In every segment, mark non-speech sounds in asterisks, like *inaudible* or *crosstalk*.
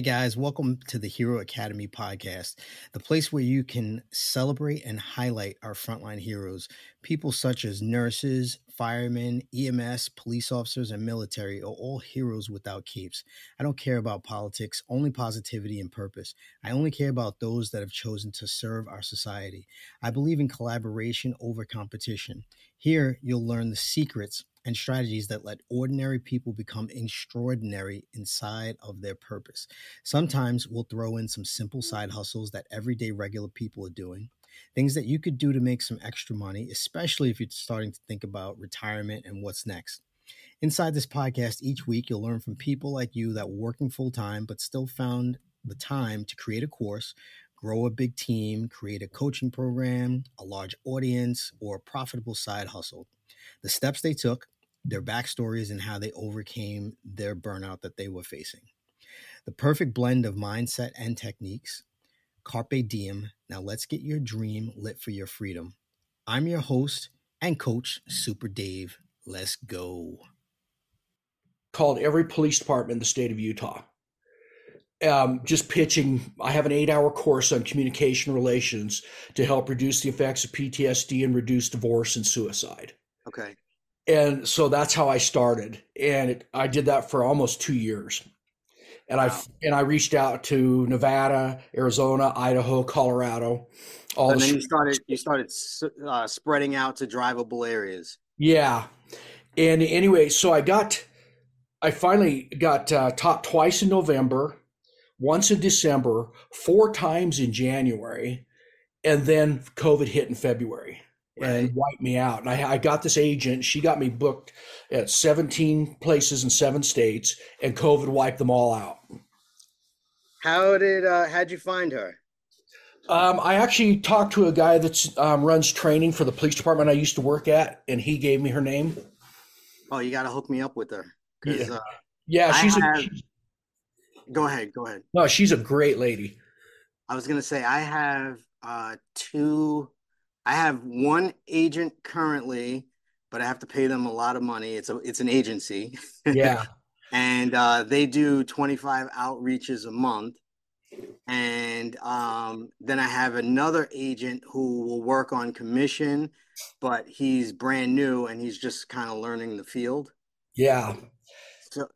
Hey guys, welcome to the Hero Academy podcast, the place where you can celebrate and highlight our frontline heroes. People such as nurses, firemen, EMS, police officers, and military are all heroes without capes. I don't care about politics, only positivity and purpose. I only care about those that have chosen to serve our society. I believe in collaboration over competition. Here, you'll learn the secrets and strategies that let ordinary people become extraordinary inside of their purpose. Sometimes we'll throw in some simple side hustles that everyday regular people are doing, things that you could do to make some extra money, especially if you're starting to think about retirement and what's next. Inside this podcast, each week you'll learn from people like you that were working full time but still found the time to create a course, grow a big team, create a coaching program, a large audience, or a profitable side hustle the steps they took, their backstories, and how they overcame their burnout that they were facing. The perfect blend of mindset and techniques. Carpe diem. Now let's get your dream lit for your freedom. I'm your host and coach, Super Dave. Let's go. Called every police department in the state of Utah. Um, just pitching. I have an eight hour course on communication relations to help reduce the effects of PTSD and reduce divorce and suicide. Okay. And so that's how I started, and it, I did that for almost two years. And wow. I and I reached out to Nevada, Arizona, Idaho, Colorado. All and the then you started you started uh, spreading out to drivable areas. Yeah, and anyway, so I got, I finally got uh, taught twice in November, once in December, four times in January, and then COVID hit in February right. and wiped me out. And I, I, got this agent. She got me booked at 17 places in seven states, and COVID wiped them all out. How did uh, how'd you find her? Um, I actually talked to a guy that um, runs training for the police department I used to work at, and he gave me her name. Oh, you got to hook me up with her. Yeah, uh, yeah she's, have... a, she's. Go ahead. Go ahead. No, she's a great lady. I was gonna say I have uh, two I have one agent currently, but I have to pay them a lot of money. It's a it's an agency. Yeah. *laughs* and uh, they do 25 outreaches a month. And um, then I have another agent who will work on commission, but he's brand new and he's just kind of learning the field. Yeah. So,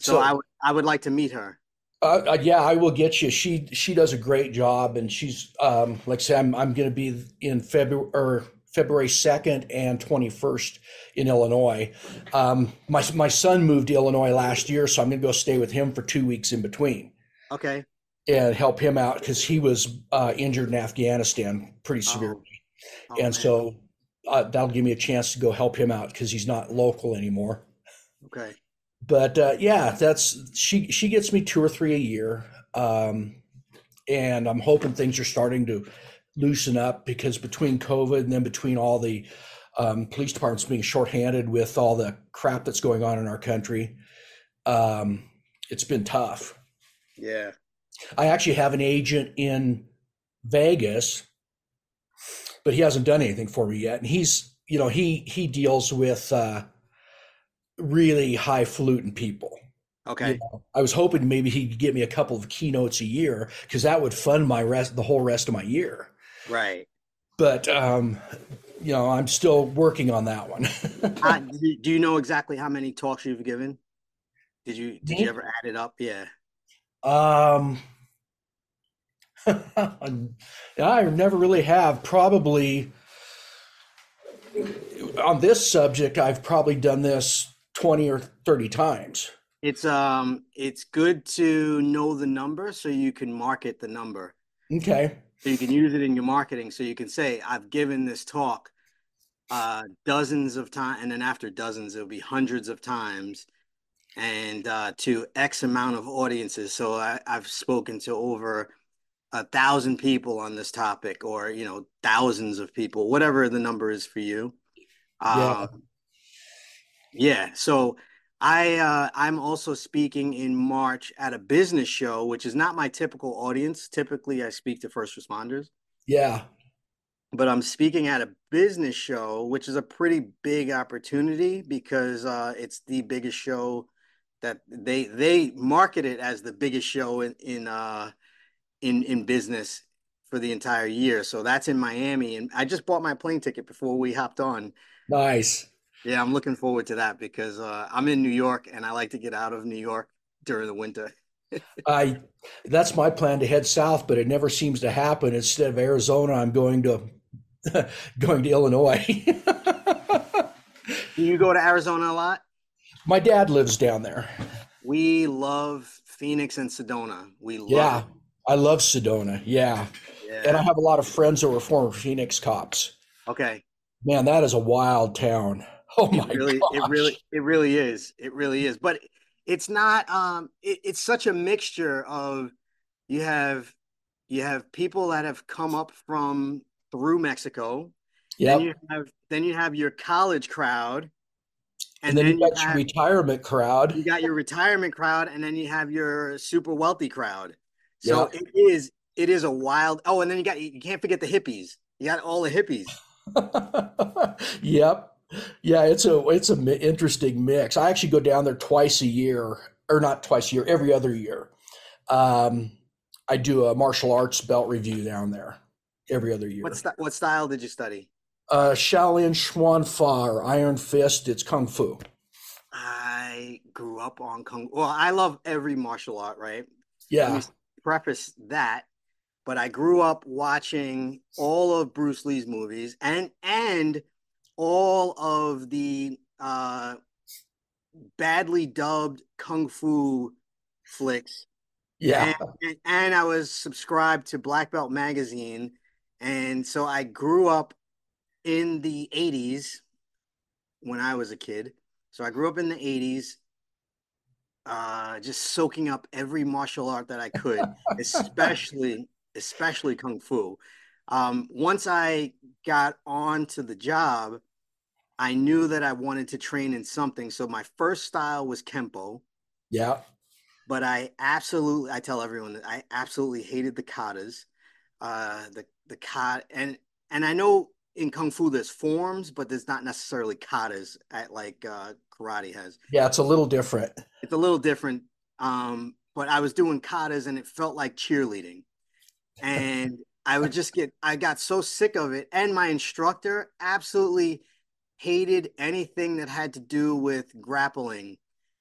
so, so I would I would like to meet her. Uh, uh, yeah, I will get you. She she does a great job, and she's um, like I said, I'm I'm going to be in February or February second and twenty first in Illinois. Um, my my son moved to Illinois last year, so I'm going to go stay with him for two weeks in between. Okay. And help him out because he was uh, injured in Afghanistan pretty oh. severely, oh. Oh, and man. so uh, that'll give me a chance to go help him out because he's not local anymore. Okay but uh, yeah, that's she. She gets me two or three a year, um, and I'm hoping things are starting to loosen up because between COVID and then between all the um, police departments being shorthanded with all the crap that's going on in our country, um, it's been tough. Yeah, I actually have an agent in Vegas, but he hasn't done anything for me yet, and he's you know he he deals with. Uh, really high highfalutin people. Okay. You know, I was hoping maybe he could get me a couple of keynotes a year because that would fund my rest, the whole rest of my year. Right. But, um, you know, I'm still working on that one. uh, *laughs* do you know exactly how many talks you've given? Did you did you ever add it up? Yeah. Um, *laughs* I never really have. Probably on this subject, I've probably done this 20 or 30 times. It's um it's good to know the number so you can market the number. Okay. So you can use it in your marketing so you can say I've given this talk uh dozens of times and then after dozens it'll be hundreds of times and uh to X amount of audiences. So I, I've spoken to over a thousand people on this topic or you know thousands of people whatever the number is for you yeah. Um, yeah so i uh, i'm also speaking in march at a business show which is not my typical audience typically i speak to first responders yeah but i'm speaking at a business show which is a pretty big opportunity because uh, it's the biggest show that they they market it as the biggest show in in uh, in in business for the entire year. So that's in Miami, and I just bought my plane ticket before we hopped on. Nice. Yeah, I'm looking forward to that because uh, I'm in New York, and I like to get out of New York during the winter. *laughs* I that's my plan to head south, but it never seems to happen. Instead of Arizona, I'm going to *laughs* going to Illinois. *laughs* Do you go to Arizona a lot? My dad lives down there. We love Phoenix and Sedona. We love yeah. It. I love Sedona. Yeah. yeah. And I have a lot of friends who are former Phoenix cops. Okay. Man, that is a wild town. *laughs* Oh my it really, gosh. It really, it really is. It really is. But it's not. Um, it, it's such a mixture of you have you have people that have come up from through Mexico. Yeah. Then you have then you have your college crowd. And, and then, then, you got you your retirement crowd. You got your retirement crowd, and then you have your super wealthy crowd. So yeah. it is it is a wild. Oh, and then you got you can't forget the hippies. You got all the hippies. *laughs* yep. Yeah, it's a it's a interesting mix. I actually go down there twice a year, or not twice a year, every other year. Um, I do a martial arts belt review down there every other year. What st- what style did you study? Uh, Shaolin Chuan Fa or Iron Fist. It's kung fu. I grew up on kung. Well, I love every martial art, right? Yeah preface that, but I grew up watching all of Bruce Lee's movies and and all of the uh, badly dubbed kung fu flicks. Yeah, and, and, and I was subscribed to Black Belt magazine, and so I grew up in the '80s when I was a kid. So I grew up in the '80s uh, just soaking up every martial art that I could, *laughs* especially especially kung fu. Um, once I got onto the job, I knew that I wanted to train in something. So my first style was kempo. Yeah. But I absolutely, I tell everyone that I absolutely hated the katas, uh, the the kata, and and I know in kung fu there's forms, but there's not necessarily katas at like uh, karate has. Yeah, it's a little different. It's a little different. Um, but I was doing katas and it felt like cheerleading. And I would just get I got so sick of it. And my instructor absolutely hated anything that had to do with grappling.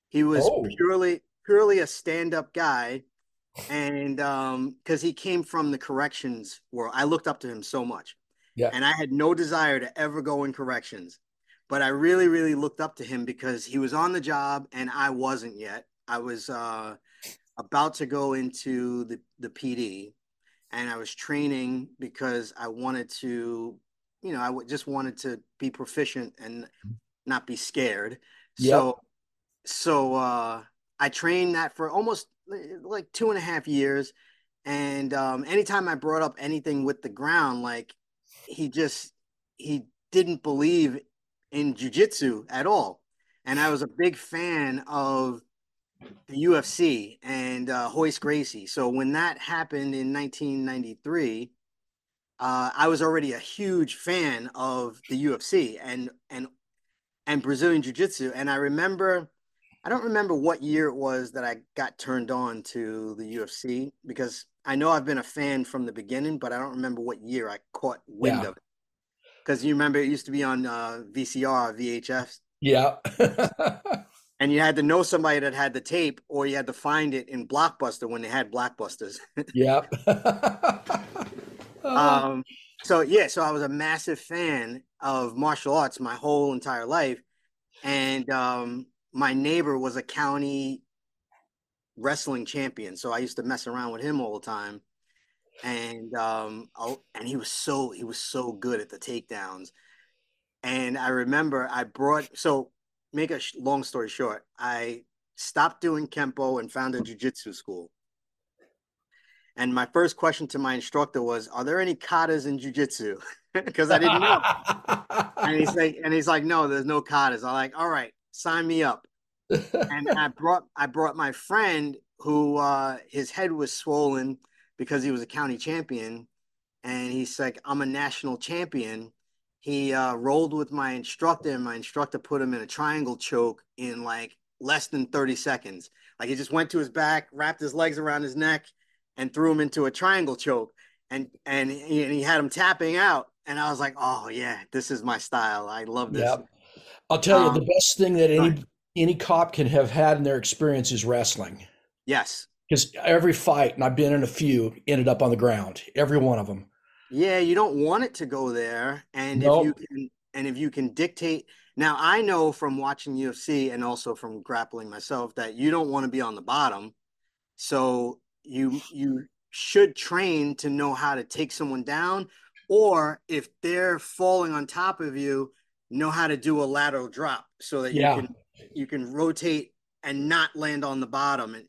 He was oh. purely purely a stand-up guy. And um, because he came from the corrections world, I looked up to him so much. Yeah. And I had no desire to ever go in corrections but I really, really looked up to him because he was on the job and I wasn't yet. I was uh, about to go into the, the PD and I was training because I wanted to, you know, I w- just wanted to be proficient and not be scared. Yep. So, so uh, I trained that for almost like two and a half years. And um, anytime I brought up anything with the ground, like he just, he didn't believe in jujitsu at all. And I was a big fan of the UFC and uh, Royce Gracie. So when that happened in 1993, uh, I was already a huge fan of the UFC and and and Brazilian Jiu Jitsu. And I remember, I don't remember what year it was that I got turned on to the UFC because I know I've been a fan from the beginning, but I don't remember what year I caught wind yeah. of it because you remember it used to be on uh, VCR, VHS. Yeah. *laughs* and you had to know somebody that had the tape, or you had to find it in Blockbuster when they had Blockbusters. *laughs* yeah. um. So yeah, so I was a massive fan of martial arts my whole entire life, and um, my neighbor was a county wrestling champion, so I used to mess around with him all the time and um oh, and he was so he was so good at the takedowns and i remember i brought so make a long story short i stopped doing kempo and found a jiu-jitsu school And my first question to my instructor was, "Are there any katas in jujitsu?" Because *laughs* I didn't know. and he's like, and he's like, "No, there's no katas." I'm like, "All right, sign me up." and I *laughs* brought I brought my friend who uh, his head was swollen because he was a county champion, and he's like, "I'm a national champion." He uh, rolled with my instructor, and my instructor put him in a triangle choke in like less than 30 seconds. Like he just went to his back, wrapped his legs around his neck, and threw him into a triangle choke. And and he, and he had him tapping out. And I was like, oh yeah, this is my style. I love this. Yep. I'll tell um, you the best thing that any any cop can have had in their experience is wrestling. Yes. Because every fight, and I've been in a few, ended up on the ground. Every one of them. Yeah, you don't want it to go there. And nope. if you can and if you can dictate now I know from watching UFC and also from grappling myself that you don't want to be on the bottom. So you you should train to know how to take someone down or if they're falling on top of you, know how to do a lateral drop so that yeah. you can you can rotate and not land on the bottom and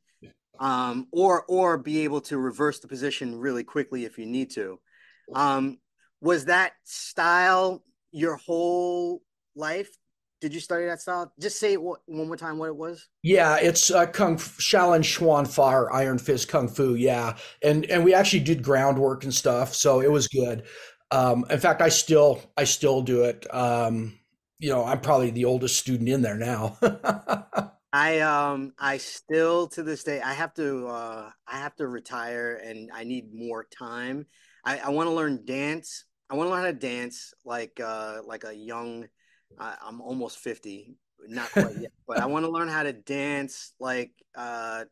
um or or be able to reverse the position really quickly if you need to. Um, was that style your whole life? Did you study that style? Just say it one more time what it was. Yeah, it's uh, Kung Shaolin Chuan Fire Iron Fist Kung Fu. Yeah, and and we actually did groundwork and stuff, so it was good. Um, in fact, I still I still do it. Um, you know, I'm probably the oldest student in there now. *laughs* I um I still to this day I have to uh I have to retire and I need more time I, I want to learn dance. I want to learn how to dance like uh, like a young. Uh, I'm almost fifty, not quite yet, but I want to learn how to dance like uh,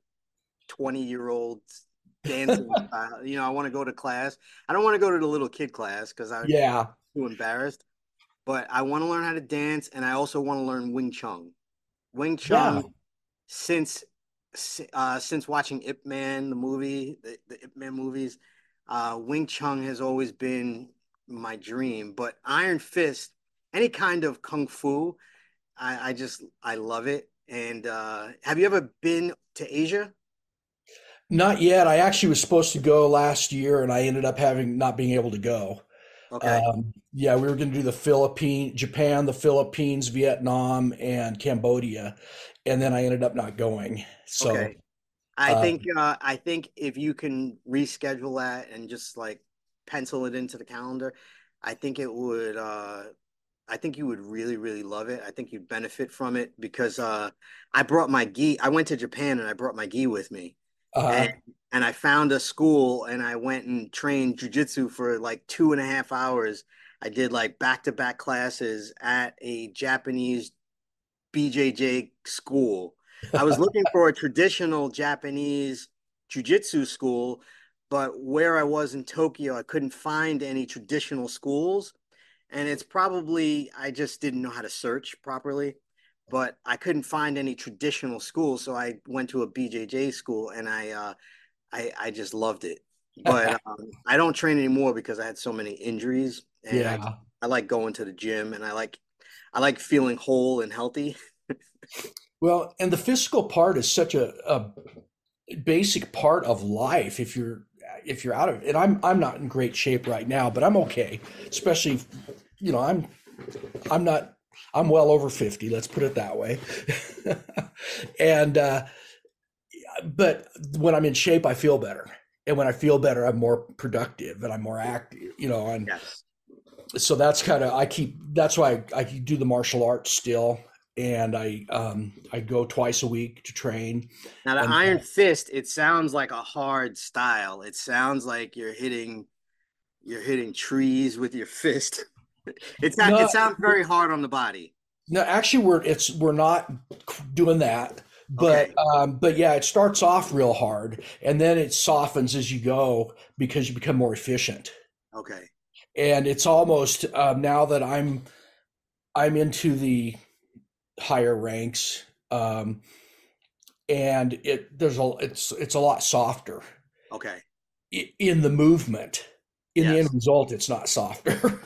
twenty year olds dancing *laughs* style. You know, I want to go to class. I don't want to go to the little kid class because I'm yeah too embarrassed. But I want to learn how to dance, and I also want to learn Wing Chun. Wing Chun, yeah. since uh, since watching Ip Man, the movie, the, the Ip Man movies, uh, Wing Chun has always been my dream, but Iron Fist, any kind of kung fu, I, I just I love it. And uh, have you ever been to Asia? Not yet. I actually was supposed to go last year, and I ended up having not being able to go. Okay. Um, yeah, we were going to do the Philippines, Japan, the Philippines, Vietnam, and Cambodia, and then I ended up not going. So okay. I um, think uh, I think if you can reschedule that and just like pencil it into the calendar, I think it would. Uh, I think you would really, really love it. I think you'd benefit from it because uh, I brought my gi. I went to Japan and I brought my gi with me, uh-huh. and, and I found a school and I went and trained jujitsu for like two and a half hours. I did like back to back classes at a Japanese BJJ school I was looking *laughs* for a traditional Japanese jujitsu school, but where I was in Tokyo, I couldn't find any traditional schools. And it's probably, I just didn't know how to search properly, but I couldn't find any traditional schools. So I went to a BJJ school and I, uh, I, I just loved it. *laughs* But um, I don't train anymore because I had so many injuries. And yeah. I, I like going to the gym and I like, I like feeling whole and healthy. *laughs* Well, and the physical part is such a, a basic part of life. If you're if you're out of it, and I'm I'm not in great shape right now, but I'm okay. Especially, you know, I'm I'm not I'm well over fifty. Let's put it that way. *laughs* and uh, but when I'm in shape, I feel better, and when I feel better, I'm more productive and I'm more active. You know, and yes. so that's kind of I keep. That's why I, I do the martial arts still and I um, I go twice a week to train. Now the and, Iron Fist, it sounds like a hard style. It sounds like you're hitting you're hitting trees with your fist. *laughs* it's not. No, it sounds very hard on the body. No, actually, we're it's we're not doing that. But okay. um, but yeah, it starts off real hard, and then it softens as you go because you become more efficient. Okay. And it's almost um, now that I'm I'm into the higher ranks um, and it there's a it's it's a lot softer okay in the movement in yes. the end result it's not softer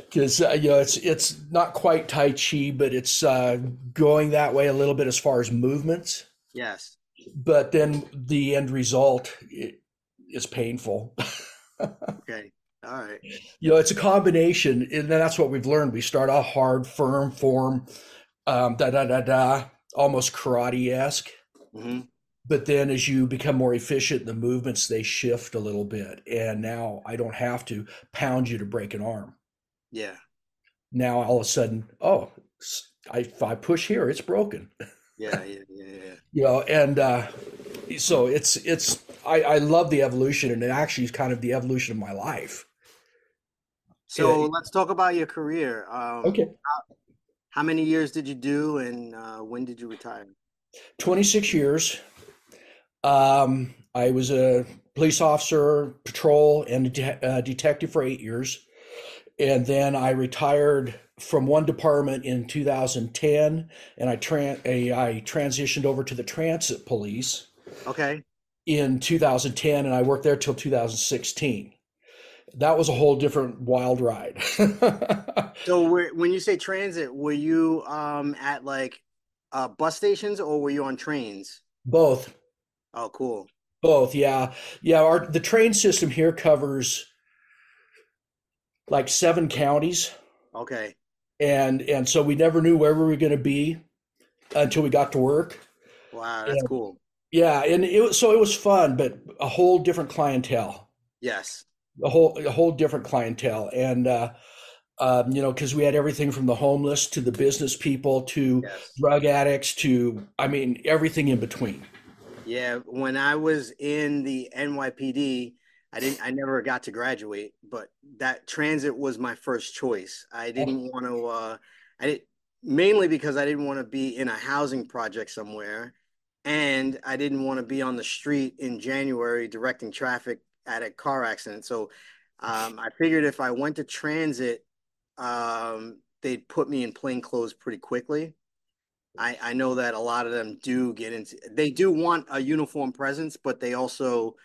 because *laughs* uh, you know it's it's not quite tai chi but it's uh, going that way a little bit as far as movements yes but then the end result is painful. *laughs* okay. All right. You know, it's a combination, and that's what we've learned. We start off hard, firm, form, um, da da da da, almost karate esque. Mm-hmm. But then, as you become more efficient, the movements they shift a little bit, and now I don't have to pound you to break an arm. Yeah. Now all of a sudden, oh, I, if I push here, it's broken. *laughs* Yeah, yeah, yeah, yeah. you know, and uh, so it's it's I, I love the evolution, and it actually is kind of the evolution of my life. So yeah. let's talk about your career. Um, okay. How, how, many years did you do, and uh, when did you retire? Twenty six years. Um, I was a police officer, patrol, and de- uh, detective for eight years, and then I retired from one department in 2010, and I, tra- a, I transitioned over to the transit police. Okay. In 2010, and I worked there till 2016. That was a whole different wild ride. *laughs* so, when you say transit, were you um, at like uh, bus stations or were you on trains? Both. Oh, cool. Both, yeah, yeah. Our the train system here covers like seven counties. Okay and and so we never knew where we were going to be until we got to work. Wow, that's and, cool. Yeah, and it was so it was fun, but a whole different clientele. Yes, a whole a whole different clientele, and uh, um, you know, because we had everything from the homeless to the business people to yes. drug addicts to I mean everything in between. Yeah, when I was in the NYPD, I didn't I never got to graduate, but that transit was my first choice. I didn't want to uh I did mainly because I didn't want to be in a housing project somewhere and I didn't want to be on the street in January directing traffic at a car accident. So um, I figured if I went to transit, um, they'd put me in plain clothes pretty quickly. I, I know that a lot of them do get into they do want a uniform presence, but they also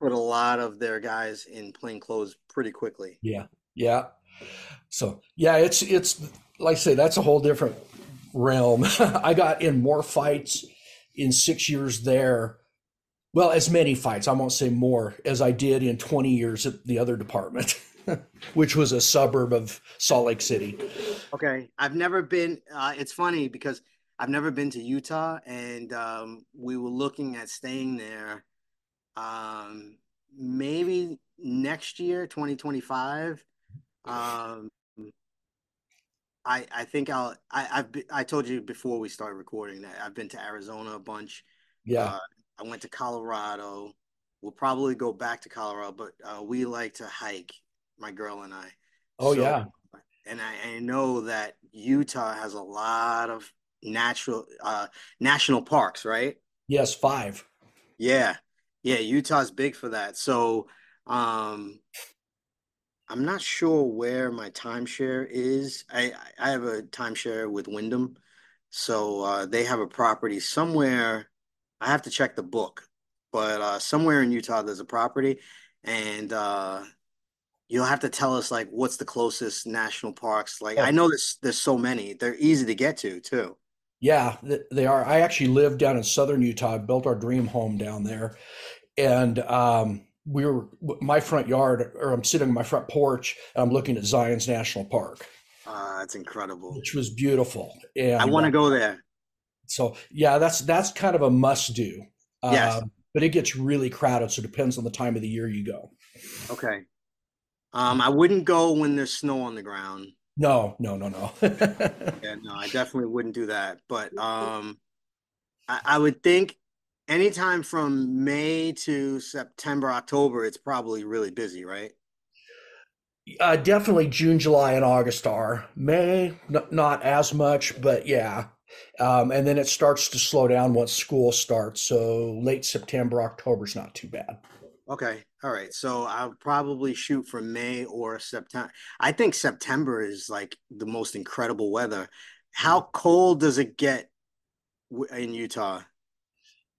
put a lot of their guys in plain clothes pretty quickly. Yeah, yeah. So yeah, it's it's like I say, that's a whole different realm. *laughs* I got in more fights in six years there. Well, as many fights, I won't say more, as I did in 20 years at the other department, *laughs* which was a suburb of Salt Lake City. Okay. I've never been, uh, it's funny because I've never been to Utah and um, we were looking at staying there um, maybe next year, 2025. Um, I I think I'll I I've been, I told you before we started recording that I've been to Arizona a bunch. Yeah. Uh, I went to Colorado. We'll probably go back to Colorado, but uh, we like to hike, my girl and I. Oh so, yeah. And I, I know that Utah has a lot of natural uh national parks, right? Yes, five. Yeah. Yeah, Utah's big for that. So um I'm not sure where my timeshare is. I I have a timeshare with Wyndham. So uh, they have a property somewhere. I have to check the book, but uh, somewhere in Utah there's a property, and uh, you'll have to tell us like what's the closest national parks. Like I know there's there's so many. They're easy to get to too. Yeah, they are. I actually live down in southern Utah. Built our dream home down there, and um, we were my front yard, or I'm sitting on my front porch, and I'm looking at Zion's National Park. Uh, that's incredible. Which was beautiful. And I want to go there. So yeah, that's that's kind of a must do. Yes. Um, but it gets really crowded, so it depends on the time of the year you go. Okay. Um, I wouldn't go when there's snow on the ground. No, no, no, no. *laughs* yeah, no, I definitely wouldn't do that. But um, I, I would think anytime from May to September, October, it's probably really busy, right? Uh, definitely June, July, and August are. May, n- not as much, but yeah. Um, and then it starts to slow down once school starts. So late September, October is not too bad. Okay. All right. So I'll probably shoot for May or September. I think September is like the most incredible weather. How cold does it get in Utah?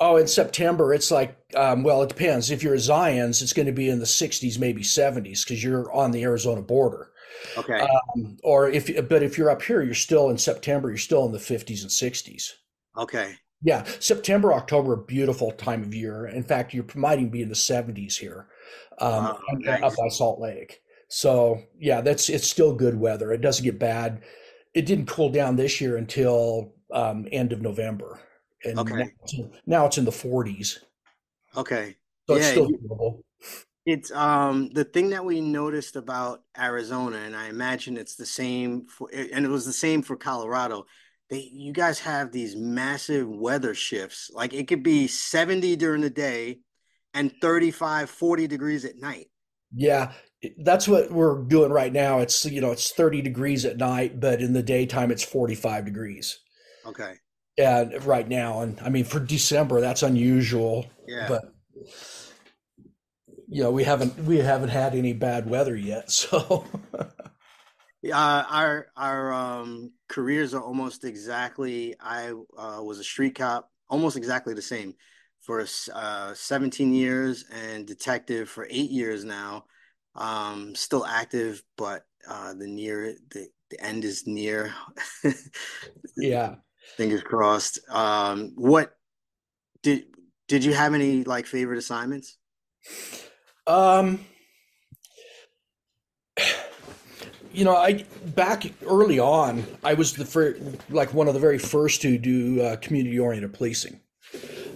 Oh, in September, it's like, um, well, it depends. If you're Zion's, it's going to be in the 60s, maybe 70s, because you're on the Arizona border. Okay. Um, or if, but if you're up here, you're still in September, you're still in the 50s and 60s. Okay. Yeah, September, October, beautiful time of year. In fact, you might even be in the 70s here, um, Wow, up by Salt Lake. So yeah, that's it's still good weather. It doesn't get bad. It didn't cool down this year until um, end of November, and Okay. now, it's in, now it's in the 40s. Okay. So it's still doable. It's um the thing that we noticed about Arizona, and I imagine it's the same for, and it was the same for Colorado. They, you guys have these massive weather shifts. Like it could be 70 during the day and 35, 40 degrees at night. Yeah, that's what we're doing right now. It's you know it's 30 degrees at night, but in the daytime it's 45 degrees. Okay. And right now, and I mean for December, that's unusual. Yeah. But you know, we haven't we haven't had any bad weather yet, *laughs* so Uh, our our um, careers are almost exactly. I uh, was a street cop, almost exactly the same, for uh, 17 years, and detective for eight years now. Um, still active, but uh, the near the, the end is near. *laughs* yeah. Fingers crossed. Um, what did did you have any like favorite assignments? Um, you know, I back early on, I was the first, like one of the very first to do uh, community oriented policing.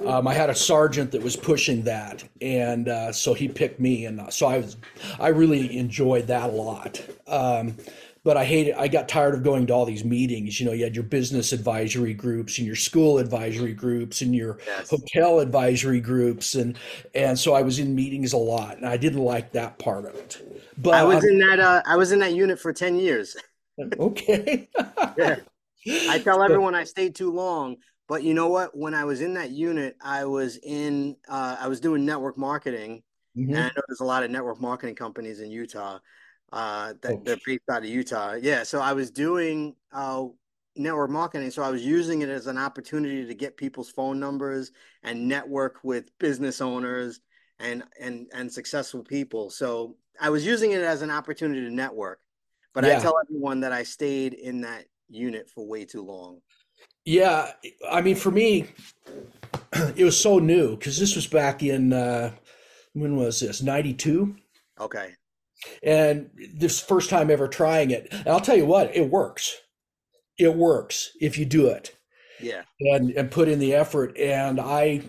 Um, I had a sergeant that was pushing that, and uh, so he picked me, and so I was, I really enjoyed that a lot. Um, but I hated, I got tired of going to all these meetings. You know, you had your business advisory groups and your school advisory groups and your Yes. hotel advisory groups, and and so I was in meetings a lot, and I didn't like that part of it. But I was on- in that. Uh, I was in that unit for 10 years. *laughs* okay. *laughs* Yeah. I tell everyone I stayed too long, but you know what? When I was in that unit, I was in uh, I was doing network marketing, Mhm. and I know there's a lot of network marketing companies in Utah uh, that Oh. they're based out of Utah. Yeah, so I was doing uh, network marketing, so I was using it as an opportunity to get people's phone numbers and network with business owners and and and successful people. So I was using it as an opportunity to network. But I tell everyone that I stayed in that unit for way too long. Yeah, I mean, for me, it was so new because this was back in uh, when was this? '92, Okay. And this first time ever trying it. And I'll tell you what, it works. It works if you do it Yeah. and and put in the effort. And I,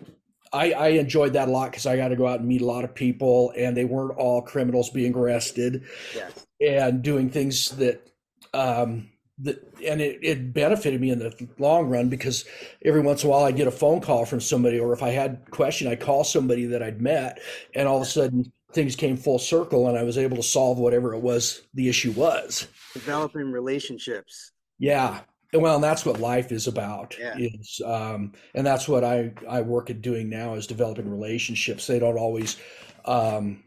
I, I enjoyed that a lot because I got to go out and meet a lot of people, and they weren't all criminals being arrested. Yes. and doing things that um that and it, it benefited me in the long run because every once in a while I'd get a phone call from somebody or if I had a question I'd call somebody that I'd met and all of a sudden things came full circle and I was able to solve whatever it was the issue was. Developing relationships. Yeah. Well, and that's what life is about. Yeah. Is um, and that's what I I work at doing now is developing relationships. They don't always um,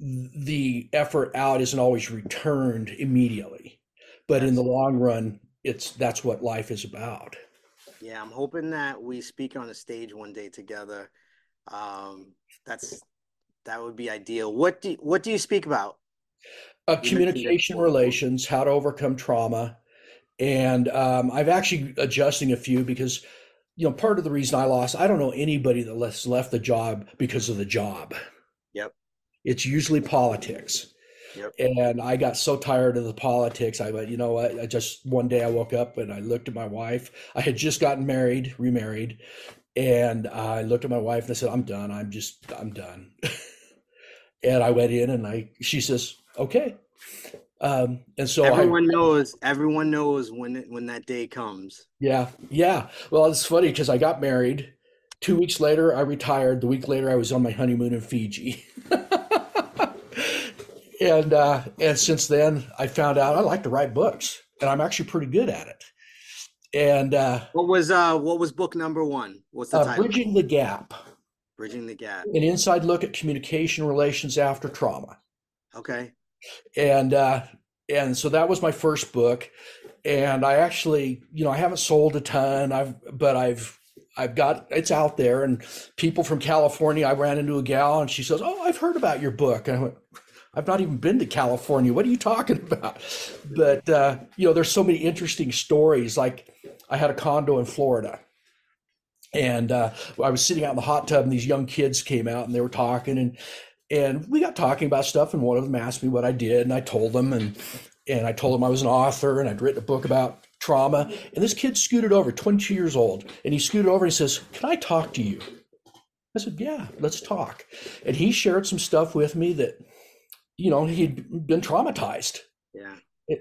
the effort out isn't always returned immediately, but in the long run, it's that's what life is about. Yeah, I'm hoping that we speak on a stage one day together. Um, that's that would be ideal. What do what do you speak about? Uh, communication relations, how to overcome trauma, and um, I've actually adjusting a few because you know part of the reason I lost I don't know anybody that left left the job because of the job. Yep. It's usually politics. Yep. And I got so tired of the politics. I went, you know what? I just one day I woke up and I looked at my wife. I had just gotten married, remarried, and I looked at my wife and I said, "I'm done. I'm just, I'm done." *laughs* and I went in and I, she says, "Okay." Um, and so I, everyone knows. Everyone knows when it, when that day comes. yeah, yeah. Well, it's funny because I got married. Two weeks later, I retired. The week later, I was on my honeymoon in Fiji. *laughs* and uh, and since then, I found out I like to write books, and I'm actually pretty good at it. And uh, What was uh what was book number one? What's the uh, title? bridging the gap, Bridging the gap. an inside look at communication relations after trauma. Okay. and uh and so that was my first book. And i actually you know i haven't sold a ton. I've but i've i've got it's out there. And people from california i ran into a gal and she says oh i've heard about your book. And i went i've not even been to california. What are you talking about? But uh you know there's so many interesting stories. Like i had a condo in florida and uh, I was sitting out in the hot tub, and these young kids came out, and they were talking, and and we got talking about stuff, and one of them asked me what I did, and I told them, and and I told them I was an author, and I'd written a book about trauma, and this kid scooted over, 22 years old, and he scooted over and he says, "Can I talk to you?" I said, "Yeah, let's talk," and he shared some stuff with me that, you know, he'd been traumatized. Yeah.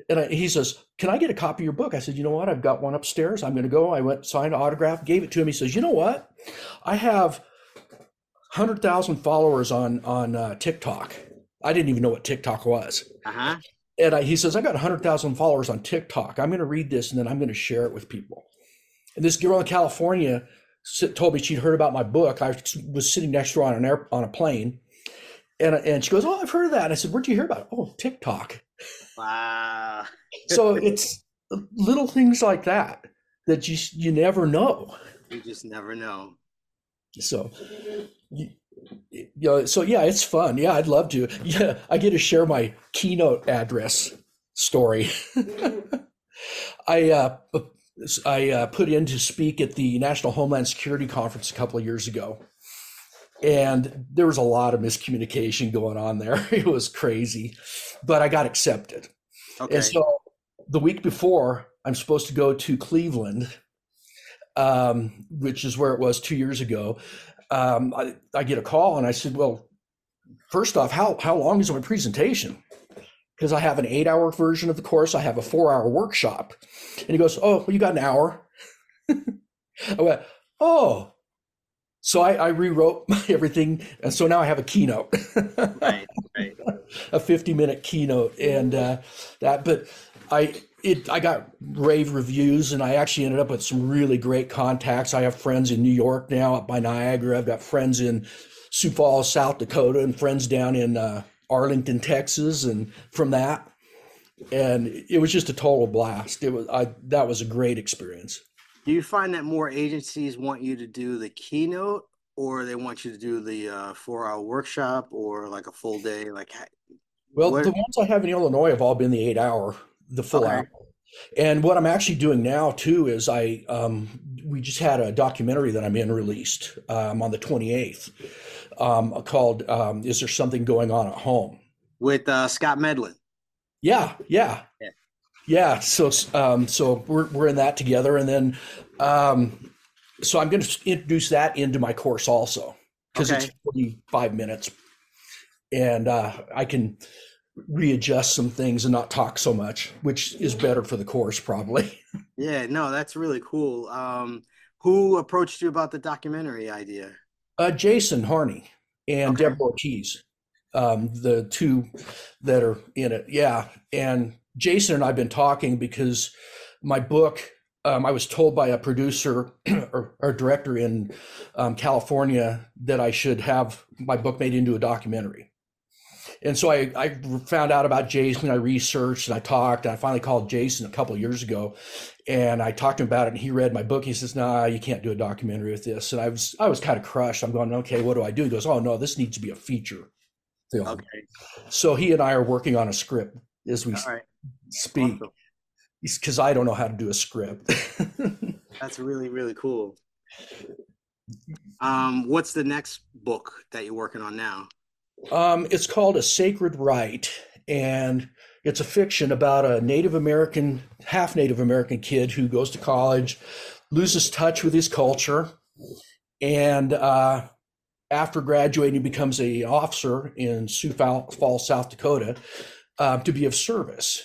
And I, he says, "Can I get a copy of your book?" I said, "You know what? I've got one upstairs. I'm going to go." I went, signed an autograph, gave it to him. He says, "You know what? I have hundred thousand followers on on uh, TikTok. I didn't even know what TikTok was." Uh huh. And I, he says, "I got hundred thousand followers on TikTok. I'm going to read this and then I'm going to share it with people." And this girl in California told me she'd heard about my book. I was sitting next to her on an air, on a plane, and and she goes, "Oh, I've heard of that." And I said, "Where'd you hear about it?" "Oh, TikTok." Wow. so it's little things like that that you you never know. You just never know. So, you, you know, so yeah, it's fun. Yeah, I'd love to. Yeah, I get to share my keynote address story. *laughs* I uh, I uh, put in to speak at the National Homeland Security Conference a couple of years ago, and there was a lot of miscommunication going on there. *laughs* It was crazy, but I got accepted. Okay. And so the week before, I'm supposed to go to Cleveland, um, which is where it was two years ago. Um, I, I, get a call and I said, "Well, first off, how how long is my presentation?" Because I have an eight-hour version of the course, I have a four-hour workshop, and he goes, "Oh, well, you got an hour." *laughs* I went, "Oh." So I, I, rewrote *laughs* everything, and so now I have a keynote, *laughs* right, right. a fifty-minute keynote, and uh, that. But I it I got rave reviews, and I actually ended up with some really great contacts. I have friends in New York now, up by Niagara. I've got friends in Sioux Falls, South Dakota, and friends down in uh, Arlington, Texas, and from that, and it was just a total blast. It was I that was a great experience. Do you find that more agencies want you to do the keynote, or they want you to do the uh, four-hour workshop, or like a full day? Like, well, the ones I have in Illinois have all been the eight-hour, the full okay. hour. And what I'm actually doing now too is I um, we just had a documentary that I'm in released um, on the 28th um, called um, "Is There Something Going On at Home?" with uh, Scott Medlin. Yeah, yeah, yeah. Yeah, so um, so we're we're in that together, and then um, so I'm going to introduce that into my course also because okay. it's 45 minutes, and uh, I can readjust some things and not talk so much, which is better for the course probably. *laughs* Yeah, no, that's really cool. Um, who approached you about the documentary idea? Uh, Jason Harney and okay. Deborah Ortiz, um, the two that are in it. Yeah, and Jason and I've been talking because my book, um, I was told by a producer *clears throat* or, or director in um, California that I should have my book made into a documentary. And so I, I found out about Jason. I researched and I talked. And I finally called Jason a couple of years ago, and I talked to him about it. And he read my book. He says, "Nah, you can't do a documentary with this." And I was I was kind of crushed. I'm going, "Okay, what do I do?" He goes, "Oh no, this needs to be a feature film." Okay. So he and I are working on a script as we right speak because awesome. I don't know how to do a script. *laughs* That's really really cool. Um, what's the next book that you're working on now? Um, it's called A Sacred Right, and it's a fiction about a Native American, half Native American kid who goes to college, loses touch with his culture, and uh, after graduating, he becomes a officer in Sioux Falls, South Dakota, uh, to be of service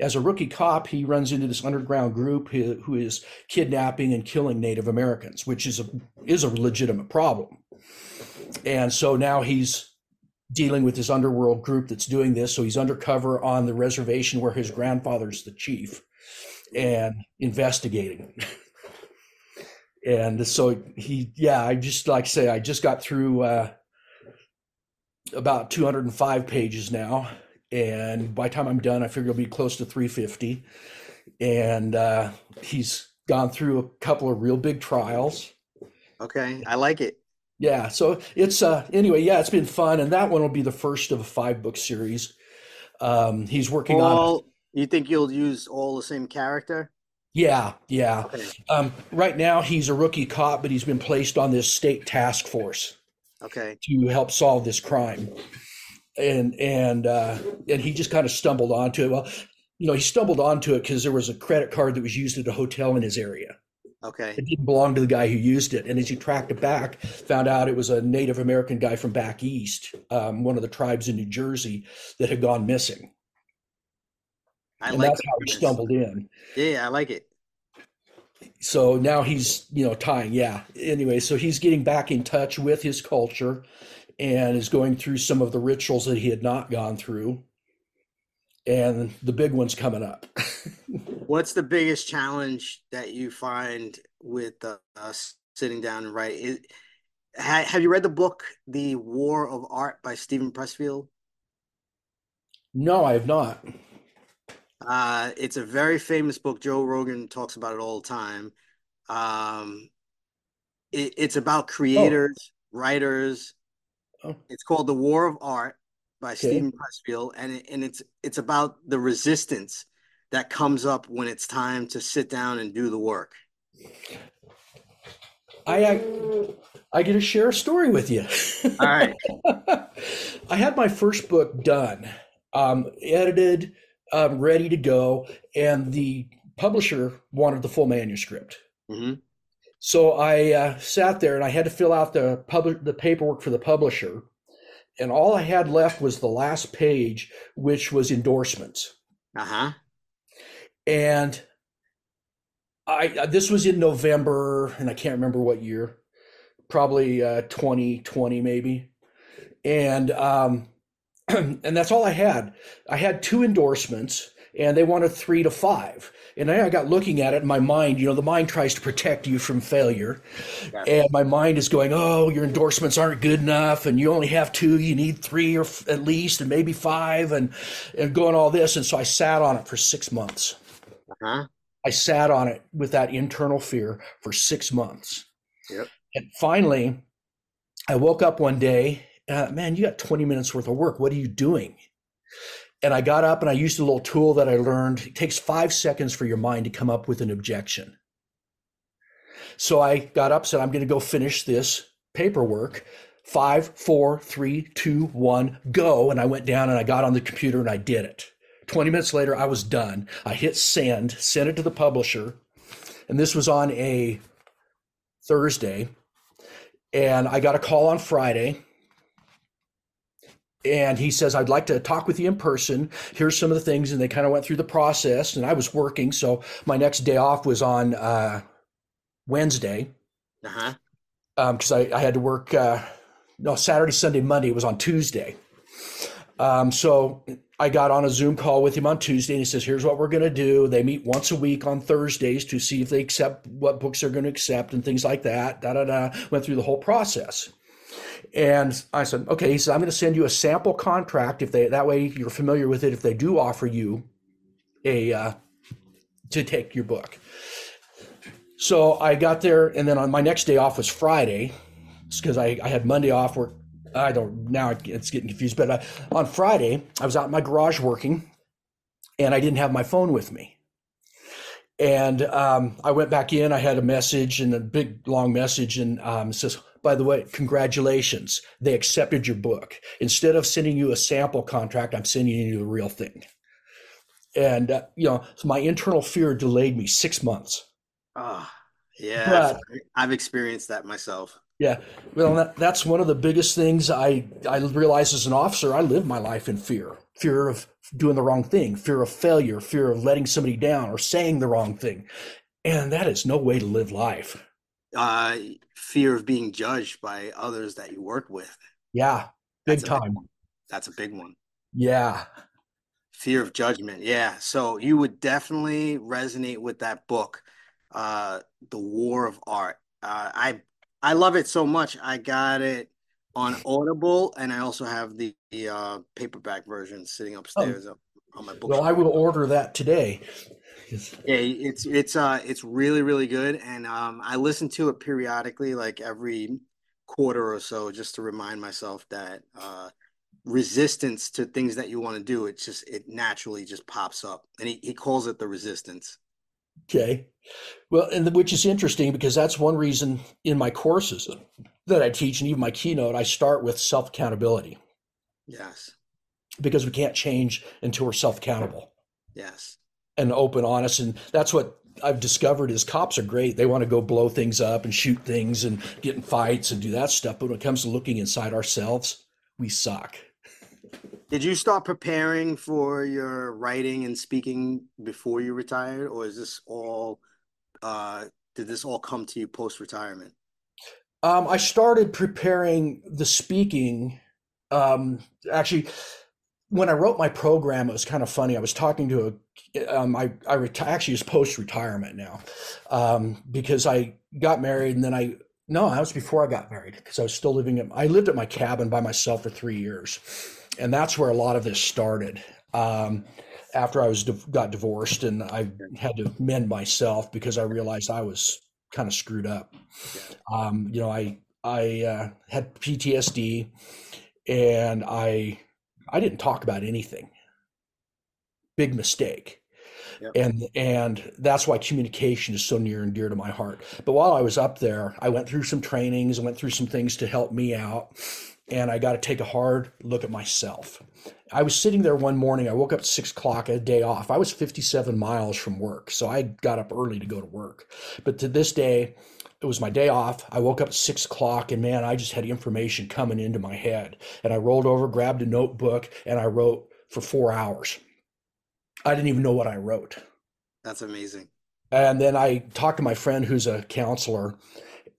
as a rookie cop, he runs into this underground group who is kidnapping and killing Native Americans, which is a is a legitimate problem. And so now he's dealing with this underworld group that's doing this. So he's undercover on the reservation where his grandfather's the chief, and investigating. and so he, yeah, I just like to say I just got through uh, about 205 pages now and by the time I'm done, I figure it'll be close to 350. And uh, he's gone through a couple of real big trials. Okay, I like it. Yeah, so it's uh anyway, yeah, it's been fun, and that one will be the first of a five book series. Um, he's working all, on. You think you'll use all the same character? Yeah, yeah. Okay. Um, right now, he's a rookie cop, but he's been placed on this state task force. Okay. To help solve this crime, and and uh, and he just kind of stumbled onto it. Well, you know, he stumbled onto it because there was a credit card that was used at a hotel in his area. Okay. It didn't belong to the guy who used it. And as he tracked it back, found out it was a Native American guy from back east, um, one of the tribes in New Jersey that had gone missing. I and like that's how he stumbled in. Yeah, I like it. So now he's, you know, tying. Yeah. Anyway, so he's getting back in touch with his culture and is going through some of the rituals that he had not gone through. And the big one's coming up. *laughs* What's the biggest challenge that you find with uh, sitting down and write? ha, have you read the book The War of Art by Steven Pressfield? No, I have not. Uh, it's a very famous book. Joe Rogan talks about it all the time. Um, it, it's about oh. creators, oh. writers. Oh. It's called The War of Art by okay. Steven Pressfield, and it, and it's it's about the resistance that comes up when it's time to sit down and do the work. I I, I get to share a story with you. All right. *laughs* I had my first book done, um, edited um, ready to go, and the publisher wanted the full manuscript. Mm-hmm. So I uh, sat there and I had to fill out the public the paperwork for the publisher, and all I had left was the last page, which was endorsements. Uh huh. And I this was in November, and I can't remember what year, probably uh, 2020 maybe, and um, *clears throat* and that's all I had. I had two endorsements, and they wanted three to five. And I got looking at it in my mind, you know, the mind tries to protect you from failure. Yeah. And my mind is going, oh, your endorsements aren't good enough, and you only have two, you need three or f- at least, and maybe five, and, and going all this. And so I sat on it for six months. Uh-huh. I sat on it with that internal fear for six months. Yep. And finally, I woke up one day uh, man, you got 20 minutes worth of work. What are you doing? And I got up and I used a little tool that I learned. It takes five seconds for your mind to come up with an objection. So I got up, said, I'm going to go finish this paperwork. Five, four, three, two, one, go. And I went down and I got on the computer and I did it. 20 minutes later, I was done. I hit send, sent it to the publisher. And this was on a Thursday. And I got a call on Friday and he says i'd like to talk with you in person. Here's some of the things. And they kind of went through the process and i was working so my next day off was on uh, wednesday. Uh-huh. Because um, I, I, had to work uh, no saturday sunday monday it was on tuesday. Um, so i got on a zoom call with him on tuesday and he says here's what we're going to do. They meet once a week on thursdays to see if they accept what books they're going to accept and things like that da da da. Went through the whole process and I said, okay. He said, I'm going to send you a sample contract if they that way you're familiar with it. If they do offer you a uh, to take your book. So I got there, and then on my next day off was Friday, because I, I had Monday off work. I don't now it's getting confused, but uh, on Friday I was out in my garage working, and I didn't have my phone with me. And um, I went back in. I had a message and a big long message, and um, says, by the way, congratulations. They accepted your book. Instead of sending you a sample contract, I'm sending you the real thing. And, uh, you know, so my internal fear delayed me six months. Ah, oh, yeah. But, I've experienced that myself. Yeah. Well, that, that's one of the biggest things I, I realized as an officer. I live my life in fear fear of doing the wrong thing, fear of failure, fear of letting somebody down or saying the wrong thing. And that is no way to live life. Uh, fear of being judged by others that you work with. Yeah, big That's time. Big That's a big one. Yeah. Fear of judgment. Yeah. So you would definitely resonate with that book, uh, The War of Art. Uh, I I love it so much. I got it on Audible, and I also have the, the uh, paperback version sitting oh. upstairs oh. on my book. Well, I will order that today. Yeah, it's it's uh it's really really good, and um I listen to it periodically, like every quarter or so, just to remind myself that uh resistance to things that you want to do, it's just it naturally just pops up, and he he calls it the resistance. Okay. Well, and the, which is interesting because that's one reason in my courses that I teach and even my keynote, I start with self accountability. Yes. Because we can't change until we're self accountable. Yes. And open, honest. And that's what I've discovered is cops are great. They want to go blow things up and shoot things and get in fights and do that stuff. But when it comes to looking inside ourselves, we suck. Did you start preparing for your writing and speaking before you retired, or is this all? Uh, did this all come to you post retirement? Um, I started preparing the speaking. Um, actually, when I wrote my program, it was kind of funny. I was talking to a, um, I, I reti- actually is post retirement now, um, because I got married and then I, no, that was before I got married because I was still living at, I lived at my cabin by myself for three years. And that's where a lot of this started. Um, after I was, got divorced and I had to mend myself because I realized I was kind of screwed up. Um, you know, I, I, uh, had PTSD and I, I didn't talk about anything. Big mistake. Yep. And and that's why communication is so near and dear to my heart. But while I was up there, I went through some trainings, I went through some things to help me out, and I got to take a hard look at myself. I was sitting there one morning. I woke up at six o'clock, a day off. I was 57 miles from work, so I got up early to go to work. But to this day, it was my day off. I woke up at six o'clock and man, I just had information coming into my head. And I rolled over, grabbed a notebook, and I wrote for four hours. I didn't even know what I wrote. That's amazing. And then I talked to my friend who's a counselor,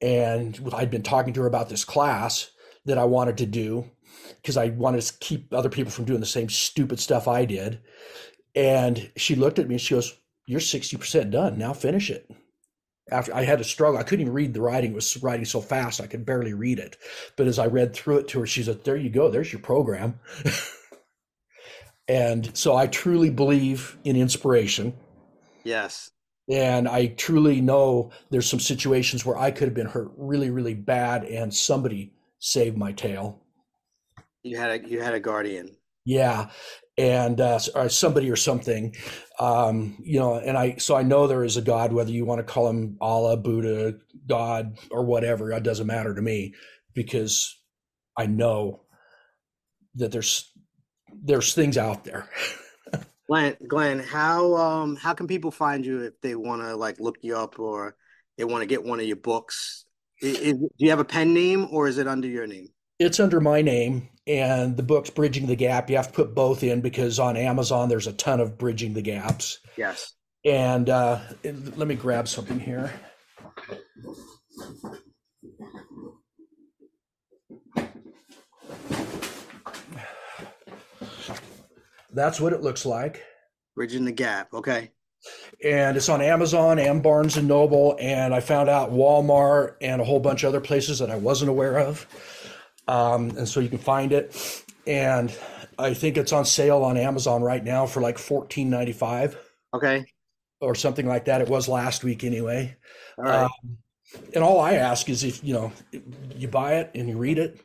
and I'd been talking to her about this class that I wanted to do because I wanted to keep other people from doing the same stupid stuff I did. And she looked at me and she goes, You're 60% done. Now finish it after I had to struggle. I couldn't even read the writing. It was writing so fast I could barely read it. But as I read through it to her, she said, There you go, there's your program. *laughs* and so I truly believe in inspiration. Yes. And I truly know there's some situations where I could have been hurt really, really bad and somebody saved my tail. You had a you had a guardian. Yeah and uh, or somebody or something, um, you know. And I so I know there is a God, whether you want to call him Allah, Buddha, God, or whatever. It doesn't matter to me because I know that there's there's things out there. *laughs* Glen, Glen, how um how can people find you if they want to like look you up or they want to get one of your books? Is, is, do you have a pen name or is it under your name? It's under my name, and the book's Bridging the Gap. You have to put both in because on Amazon there's a ton of Bridging the Gaps. Yes. And uh, let me grab something here. That's what it looks like. Bridging the Gap. Okay. And it's on Amazon and Barnes and Noble. And I found out Walmart and a whole bunch of other places that I wasn't aware of. Um, and so you can find it. And I think it's on sale on Amazon right now for like fourteen ninety five. Okay. Or something like that. It was last week anyway. All right. Um, and all I ask is if you know you buy it and you read it,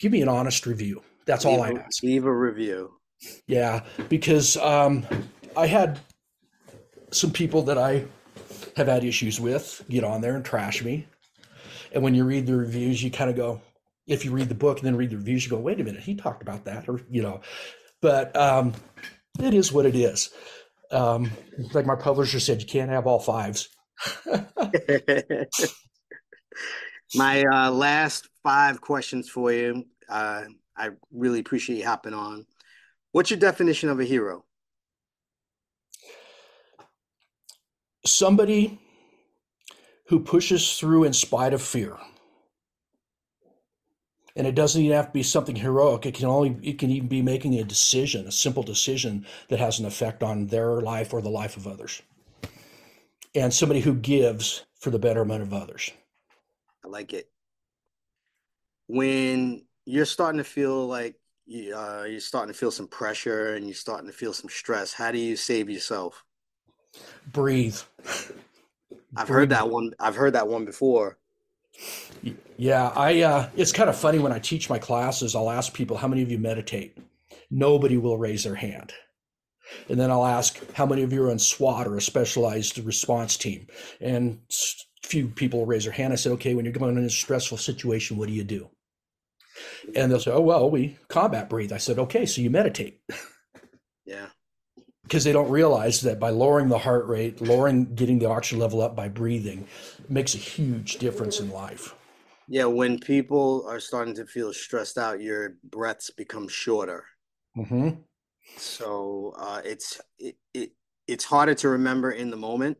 give me an honest review. That's leave all I ask. Leave a review. Yeah, because um, I had some people that I have had issues with get on there and trash me. And when you read the reviews, you kind of go, if you read the book and then read the reviews, you go, wait a minute, he talked about that, or you know, but um, it is what it is. Um, like my publisher said, you can't have all fives. *laughs* my uh, last five questions for you. Uh, I really appreciate you hopping on. What's your definition of a hero? Somebody who pushes through in spite of fear and it doesn't even have to be something heroic. It can only it can even be making a decision a simple decision that has an effect on their life or the life of others. And somebody who gives for the betterment of others. I like it. When you're starting to feel like you, uh, you're starting to feel some pressure and you're starting to feel some stress how do you save yourself? Breathe. I've heard that one i've heard that one before yeah, I. Uh, it's kind of funny when I teach my classes. I'll ask people, "How many of you meditate?" Nobody will raise their hand. And then I'll ask how many of you are on SWAT or a specialized response team. And few people will raise their hand. I said, okay, when you're going in a stressful situation, what do you do? And they'll say, oh, well, we combat breathe. I said, okay, so you meditate. Yeah. Because they don't realize that by lowering the heart rate, lowering, getting the oxygen level up by breathing makes a huge difference in life. Yeah. When people are starting to feel stressed out, your breaths become shorter. Mm-hmm. So uh, it's it, it it's harder to remember in the moment,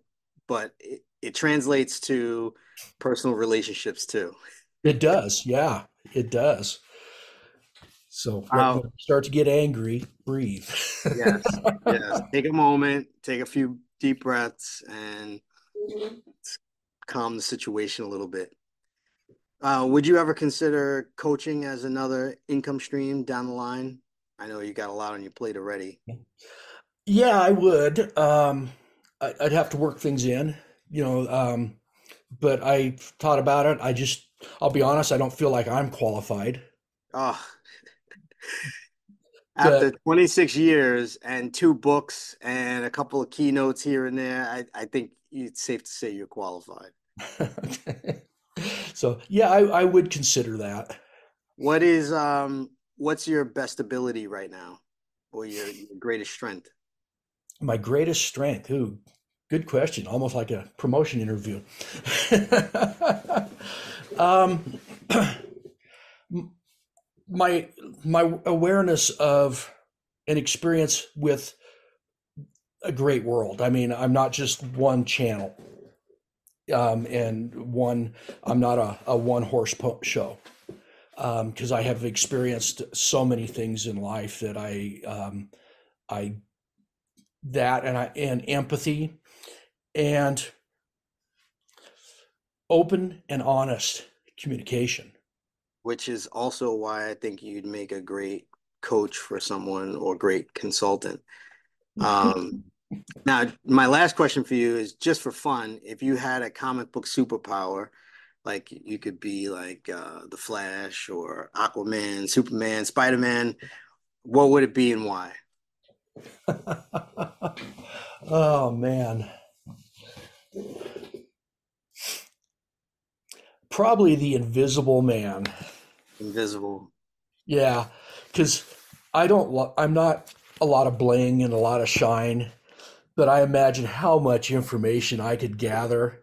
but it, it translates to personal relationships too. It does, yeah, it does. So start to get angry, breathe. Yes, *laughs* yes. Take a moment, take a few deep breaths, and calm the situation a little bit. Uh, would you ever consider coaching as another income stream down the line? I know you got a lot on your plate already. Yeah, I would. Um, I'd have to work things in, you know. Um, but I thought about it. I just, I'll be honest, I don't feel like I'm qualified. Oh, after 26 years and two books and a couple of keynotes here and there, I, I think it's safe to say you're qualified. *laughs* so yeah, I, I would consider that. What is um what's your best ability right now or your, your greatest strength? My greatest strength. Ooh, good question. Almost like a promotion interview. *laughs* um, *clears throat* my my awareness of an experience with a great world. I mean, I'm not just one channel, um, and one. I'm not a, a one horse show because I have experienced so many things in life that I um, I that and I and empathy and open and honest communication. Which is also why I think you'd make a great coach for someone or great consultant. Um, *laughs* now, my last question for you is just for fun. If you had a comic book superpower, like you could be like uh, the Flash or Aquaman, Superman, Spider Man, what would it be and why? *laughs* oh man. Probably the invisible man. Invisible. Yeah, because I don't. lo- I'm not a lot of bling and a lot of shine, but I imagine how much information I could gather,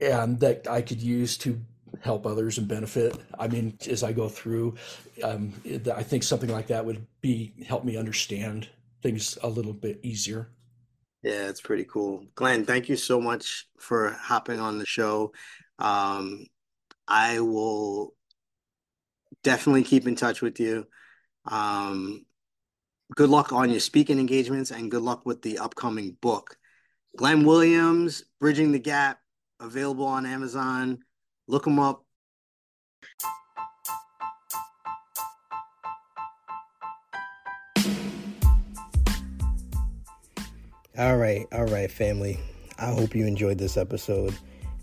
and that I could use to help others and benefit. I mean, as I go through, um, I think something like that would be help me understand things a little bit easier. Yeah, it's pretty cool. Glen, thank you so much for hopping on the show. Um, I will definitely keep in touch with you. Um, good luck on your speaking engagements and good luck with the upcoming book. Glen Williams, Bridging the Gap, available on Amazon. Look him up. All right, all right, family. I hope you enjoyed this episode.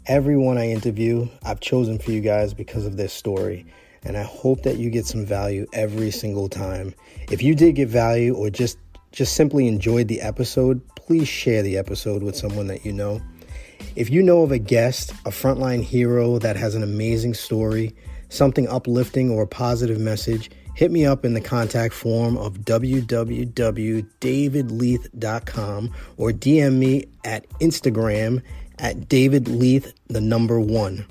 Everyone I interview, I've chosen for you guys because of their story, and I hope that you get some value every single time. If you did get value or just just simply enjoyed the episode, please share the episode with someone that you know. If you know of a guest, a frontline hero that has an amazing story, something uplifting or a positive message, hit me up in the contact form of www.davidleith.com or DM me at Instagram at davidleith, the number one.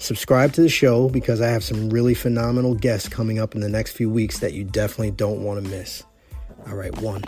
Subscribe to the show because I have some really phenomenal guests coming up in the next few weeks that you definitely don't want to miss. All right, one.